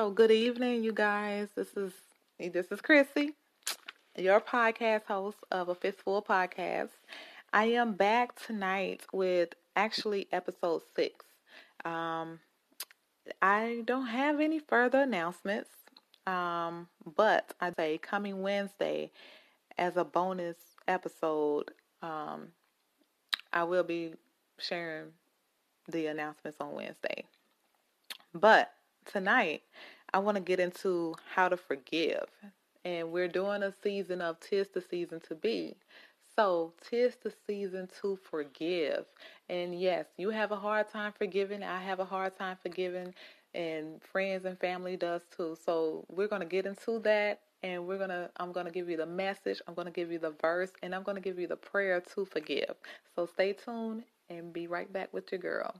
So good evening, you guys. This is this is Chrissie, your podcast host of a Fistful Podcast. I am back tonight with actually episode six. Um, I don't have any further announcements, um, but I say coming Wednesday as a bonus episode, um, I will be sharing the announcements on Wednesday. But tonight, I want to get into how to forgive. And we're doing a season of Tis the Season to Be. So, tis the season to forgive. And yes, you have a hard time forgiving. I have a hard time forgiving. And friends and family does too. So, we're going to get into that. And we're going to, I'm going to give you the message. I'm going to give you the verse. And I'm going to give you the prayer to forgive. So, stay tuned and be right back with your girl.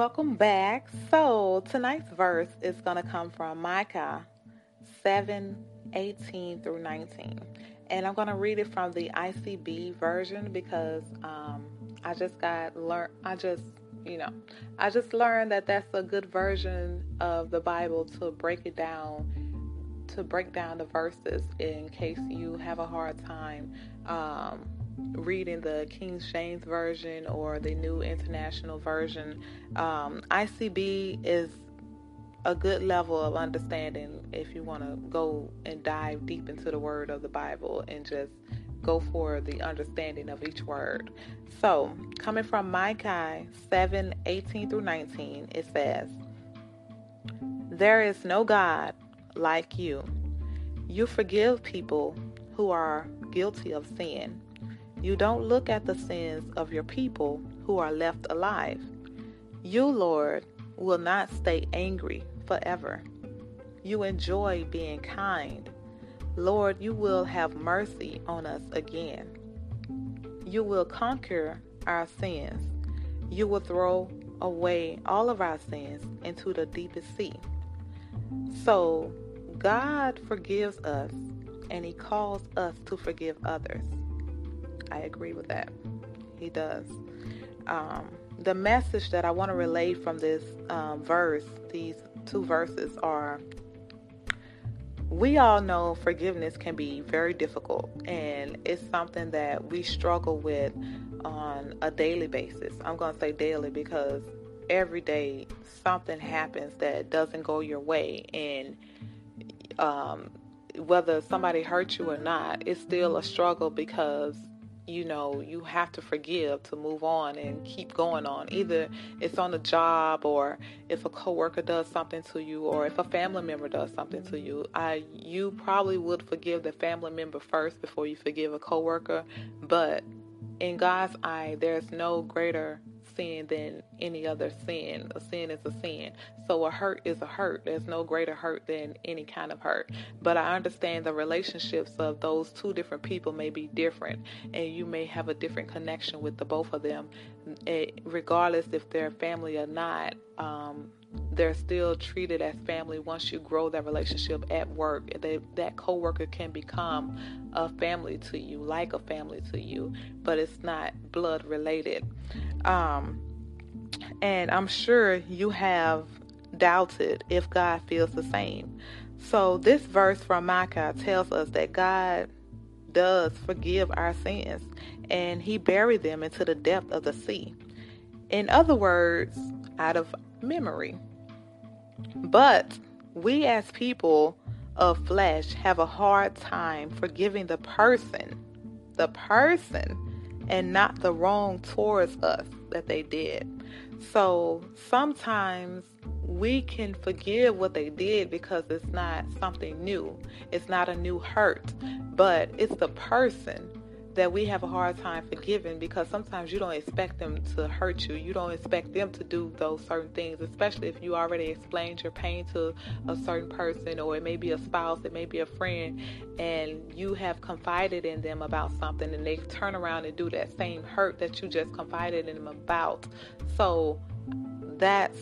Welcome back. So, tonight's verse is going to come from Micah 7 18 through 19. And I'm going to read it from the ICB version because um, I just got learned, I just, you know, I just learned that that's a good version of the Bible to break it down, to break down the verses in case you have a hard time. Um, reading the King James Version or the New International Version, um, ICB is a good level of understanding if you want to go and dive deep into the word of the Bible and just go for the understanding of each word. So, coming from Micah 7 18 through 19, it says, There is no God like you. You forgive people who are guilty of sin you don't look at the sins of your people who are left alive. You, Lord, will not stay angry forever. You enjoy being kind. Lord, you will have mercy on us again. You will conquer our sins. You will throw away all of our sins into the deepest sea. So, God forgives us and He calls us to forgive others. I agree with that. He does. Um, the message that I want to relay from this um, verse, these two verses, are we all know forgiveness can be very difficult and it's something that we struggle with on a daily basis. I'm going to say daily because every day something happens that doesn't go your way and um, whether somebody hurt you or not, it's still a struggle because you know you have to forgive to move on and keep going on. Either it's on the job or if a coworker does something to you or if a family member does something to you i you probably would forgive the family member first before you forgive a coworker. But in god's eye there's no greater sin than any other sin. A sin is a sin. So a hurt is a hurt. There's no greater hurt than any kind of hurt. But I understand the relationships of those two different people may be different, and you may have a different connection with the both of them, eh, regardless if they're family or not. Um, they're still treated as family once you grow that relationship at work. They, that coworker can become a family to you, like a family to you, but it's not blood related. Um, and I'm sure you have doubted if God feels the same. So this verse from Micah tells us that God does forgive our sins and he buried them into the depth of the sea. In other words, out of memory. But we as people of flesh have a hard time forgiving the person, the person, and not the wrong towards us that they did. So sometimes we can forgive what they did because it's not something new. It's not a new hurt, but it's the person that we have a hard time forgiving because sometimes you don't expect them to hurt you. You don't expect them to do those certain things, especially if you already explained your pain to a certain person, or it may be a spouse, it may be a friend, and you have confided in them about something, and they turn around and do that same hurt that you just confided in them about. So that's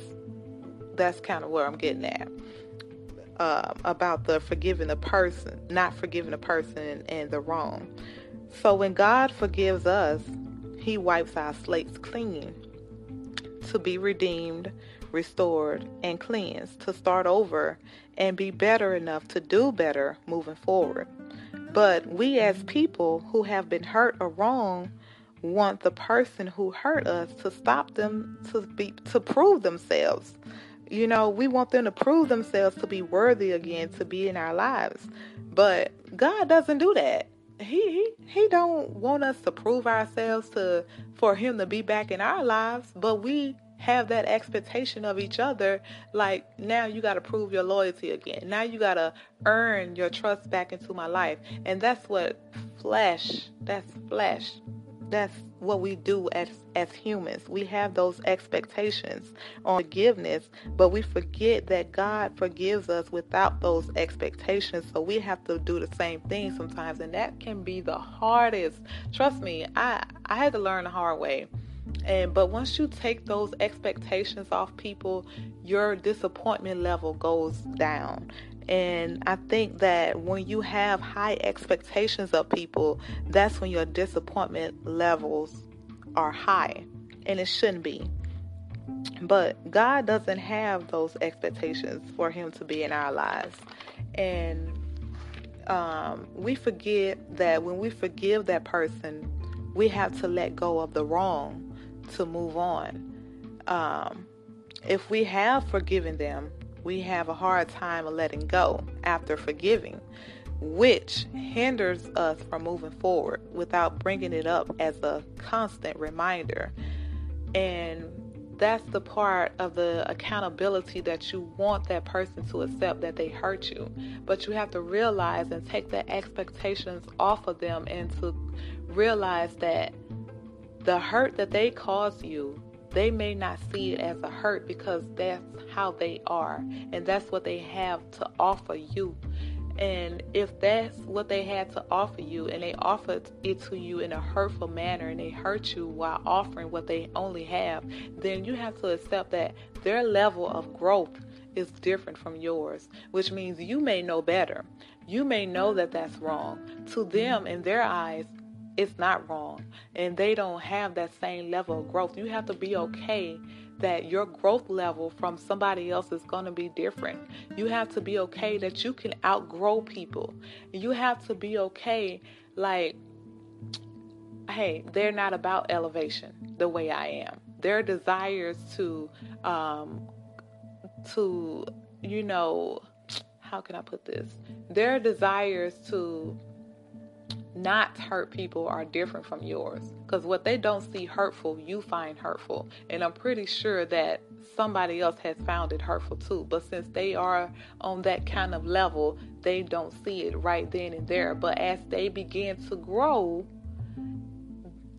that's kind of where I'm getting at. Um, about the forgiving the person, not forgiving the person and the wrong. So when God forgives us, He wipes our slates clean to be redeemed, restored, and cleansed, to start over and be better enough to do better moving forward. But we, as people who have been hurt or wrong, want the person who hurt us to stop them to be to prove themselves. You know, we want them to prove themselves to be worthy again to be in our lives. But God doesn't do that he he he don't want us to prove ourselves to for him to be back in our lives, but we have that expectation of each other. Like now you got to prove your loyalty again. Now you got to earn your trust back into my life. And that's what flesh that's flesh that's what we do as as humans. We have those expectations on forgiveness, but we forget that God forgives us without those expectations. So we have to do the same thing sometimes, and that can be the hardest. Trust me, I I had to learn the hard way. And but once you take those expectations off people, your disappointment level goes down. And I think that when you have high expectations of people, that's when your disappointment levels are high. And it shouldn't be. But God doesn't have those expectations for Him to be in our lives. And um, we forget that when we forgive that person, we have to let go of the wrong to move on. Um, if we have forgiven them, we have a hard time letting go after forgiving, which hinders us from moving forward without bringing it up as a constant reminder. And that's the part of the accountability that you want that person to accept that they hurt you. But you have to realize and take the expectations off of them and to realize that the hurt that they caused you they may not see it as a hurt because that's how they are and that's what they have to offer you. And if that's what they had to offer you and they offered it to you in a hurtful manner and they hurt you while offering what they only have, then you have to accept that their level of growth is different from yours, which means you may know better. You may know that that's wrong. To them, in their eyes, it's not wrong and they don't have that same level of growth. You have to be okay that your growth level from somebody else is going to be different. You have to be okay that you can outgrow people. You have to be okay like hey, they're not about elevation the way I am. Their desires to um to you know, how can I put this? Their desires to not hurt people are different from yours. Because what they don't see hurtful you find hurtful. And i'm pretty sure that somebody else has found it hurtful too. But since they are on that kind of level they don't see it right then and there. But as they begin to grow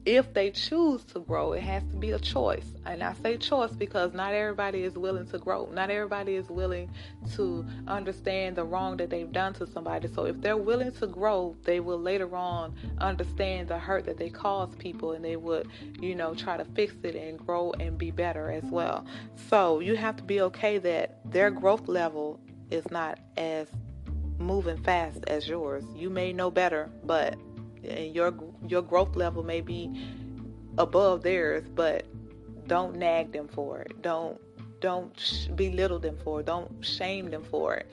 if they choose to grow, it has to be a choice. And I say choice because not everybody is willing to grow. Not everybody is willing to understand the wrong that they've done to somebody. So if they're willing to grow, they will later on understand the hurt that they caused people and they would, you know, try to fix it and grow and be better as well. So you have to be okay that their growth level is not as moving fast as yours. You may know better, but and your your growth level may be above theirs, but don't nag them for it. Don't don't belittle them for it. Don't shame them for it.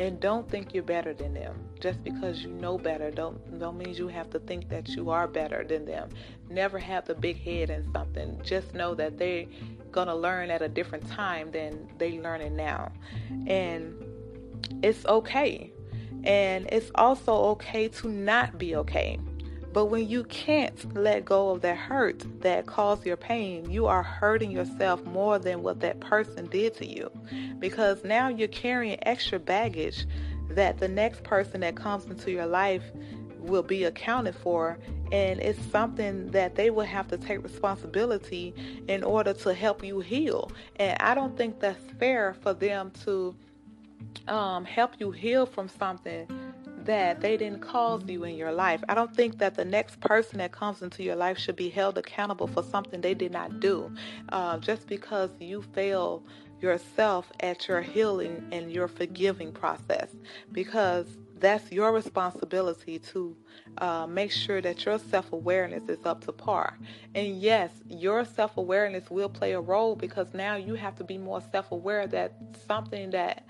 And don't think you're better than them. Just because you know better don't don't mean you have to think that you are better than them. Never have the big head in something. Just know that they're gonna learn at a different time than they learning now. And it's okay and it's also okay to not be okay. But when you can't let go of that hurt that caused your pain, you are hurting yourself more than what that person did to you. Because now you're carrying extra baggage that the next person that comes into your life will be accounted for and it's something that they will have to take responsibility in order to help you heal and i don't think that's fair for them to um, help you heal from something that they didn't cause you in your life. I don't think that the next person that comes into your life should be held accountable for something they did not do. Uh, just because you fail yourself at your healing and your forgiving process, because that's your responsibility to uh, make sure that your self awareness is up to par. And yes, your self awareness will play a role because now you have to be more self aware that something that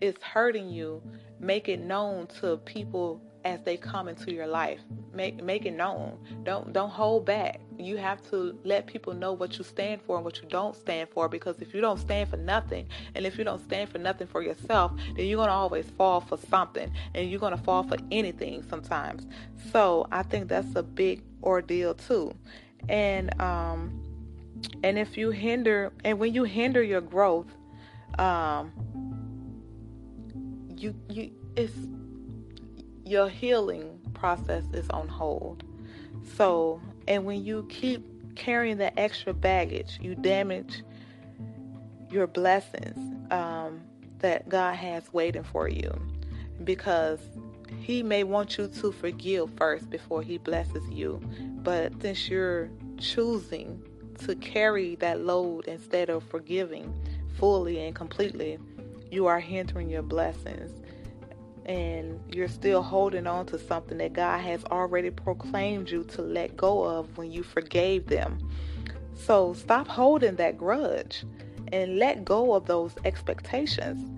is hurting you, make it known to people as they come into your life. Make make it known. Don't don't hold back. You have to let people know what you stand for and what you don't stand for because if you don't stand for nothing and if you don't stand for nothing for yourself, then you're going to always fall for something and you're going to fall for anything sometimes. So, I think that's a big ordeal too. And um and if you hinder and when you hinder your growth, um you you it's your healing process is on hold. So, and when you keep carrying that extra baggage, you damage your blessings um, that God has waiting for you because He may want you to forgive first before He blesses you. But since you're choosing to carry that load instead of forgiving fully and completely, you are hindering your blessings and you're still holding on to something that God has already proclaimed you to let go of when you forgave them. So stop holding that grudge and let go of those expectations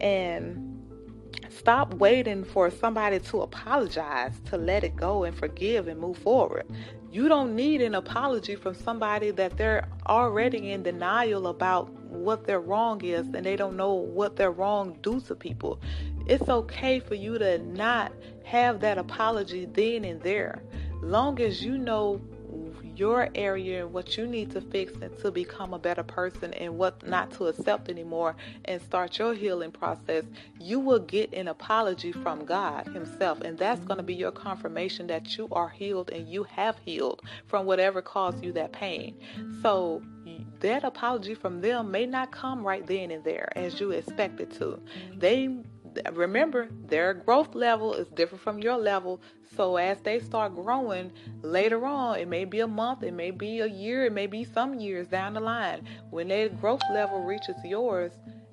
and stop waiting for somebody to apologize to let it go and forgive and move forward. You don't need an apology from somebody that they're already in denial about what their wrong is and they don't know what their wrong do to people. It's okay for you to not have that apology then and there. Long as you know your area and what you need to fix and to become a better person and what not to accept anymore and start your healing process, you will get an apology from God Himself. And that's going to be your confirmation that you are healed and you have healed from whatever caused you that pain. So, that apology from them may not come right then and there as you expect it to. They remember their growth level is different from your level so as they start growing later on it may be a month it may be a year it may be some years down the line when their growth level reaches yours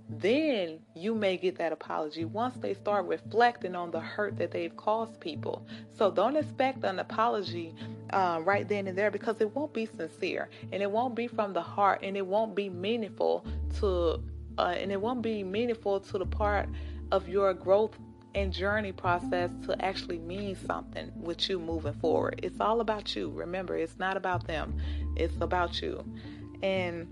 then you may get that apology once they start reflecting on the hurt that they've caused people. So don't expect an apology uh, right then and there because it won't be sincere and it won't be from the heart and it won't be meaningful to uh, and it won't be meaningful to the part of your growth and journey process to actually mean something with you moving forward. It's all about you. Remember, it's not about them, it's about you. And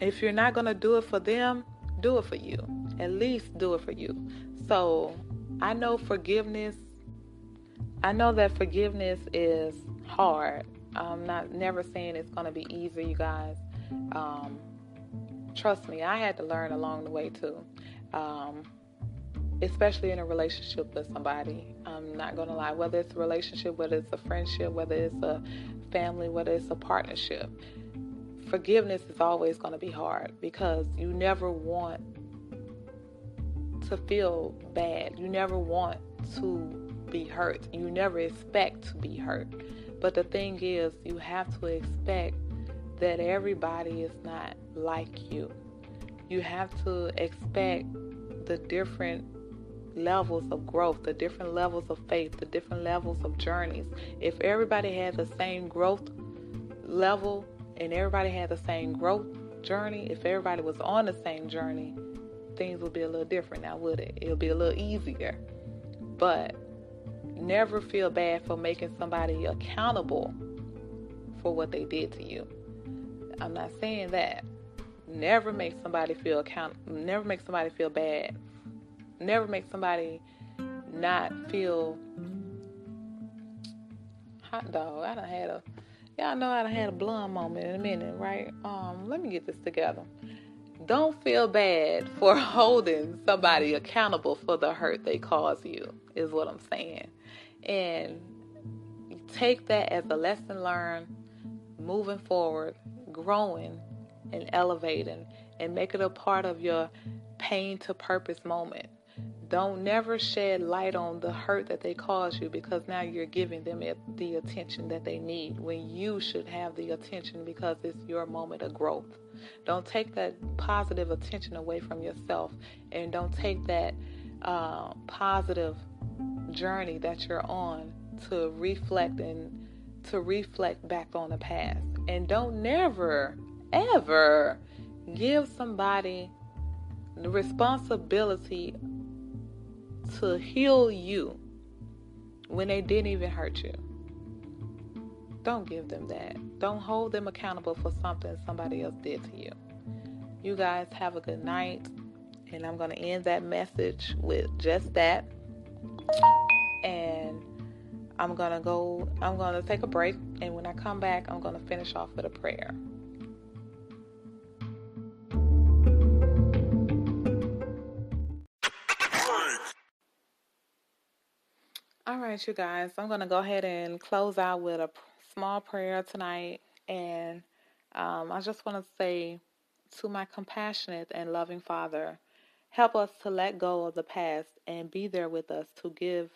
if you're not going to do it for them, do it for you. At least do it for you. So I know forgiveness, I know that forgiveness is hard. I'm not never saying it's going to be easy, you guys. Um, trust me, I had to learn along the way too. Um, especially in a relationship with somebody. I'm not going to lie, whether it's a relationship, whether it's a friendship, whether it's a family, whether it's a partnership, forgiveness is always going to be hard because you never want to feel bad. You never want to be hurt. You never expect to be hurt. But the thing is, you have to expect that everybody is not like you. You have to expect the different levels of growth, the different levels of faith, the different levels of journeys. If everybody had the same growth level and everybody had the same growth journey, if everybody was on the same journey, things would be a little different now, would it? It'll be a little easier. But never feel bad for making somebody accountable for what they did to you. I'm not saying that. Never make somebody feel account never make somebody feel bad never make somebody not feel hot dog. I done had a y'all know I done had a blonde moment in a minute, right? Um, let me get this together. don't feel bad for holding somebody accountable for the hurt they cause you, is what I'm saying. And take that as a lesson learned, moving forward, growing and elevating, and make it a part of your pain to purpose moment. Don't never shed light on the hurt that they caused you because now you're giving them the attention that they need when you should have the attention because it's your moment of growth. Don't take that positive attention away from yourself and don't take that uh, positive journey that you're on to reflect and to reflect back on the past. And don't never, ever give somebody the responsibility to heal you when they didn't even hurt you. Don't give them that. Don't hold them accountable for something somebody else did to you. You guys have a good night. And I'm going to end that message with just that. And I'm going to go, I'm going to take a break. And when I come back, I'm going to finish off with a prayer. Right, you guys, I'm going to go ahead and close out with a small prayer tonight. And um, I just want to say to my compassionate and loving Father, help us to let go of the past and be there with us to give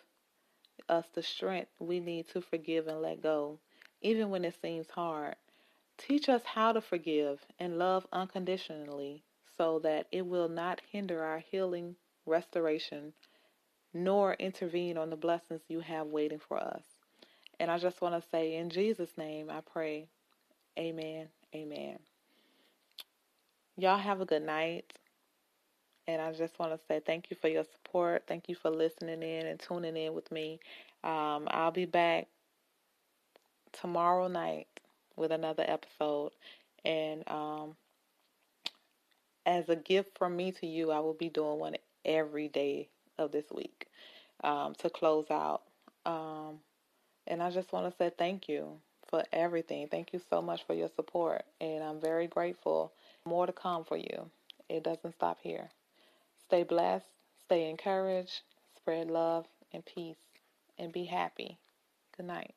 us the strength we need to forgive and let go, even when it seems hard. Teach us how to forgive and love unconditionally so that it will not hinder our healing, restoration, nor intervene on the blessings you have waiting for us. And I just want to say, in Jesus' name, I pray. Amen. Amen. Y'all have a good night. And I just want to say thank you for your support. Thank you for listening in and tuning in with me. Um, I'll be back tomorrow night with another episode. And um, as a gift from me to you, I will be doing one every day of this week um, to close out. Um, and I just want to say thank you for everything. Thank you so much for your support. And I'm very grateful. More to come for you. It doesn't stop here. Stay blessed, stay encouraged, spread love and peace, and be happy. Good night.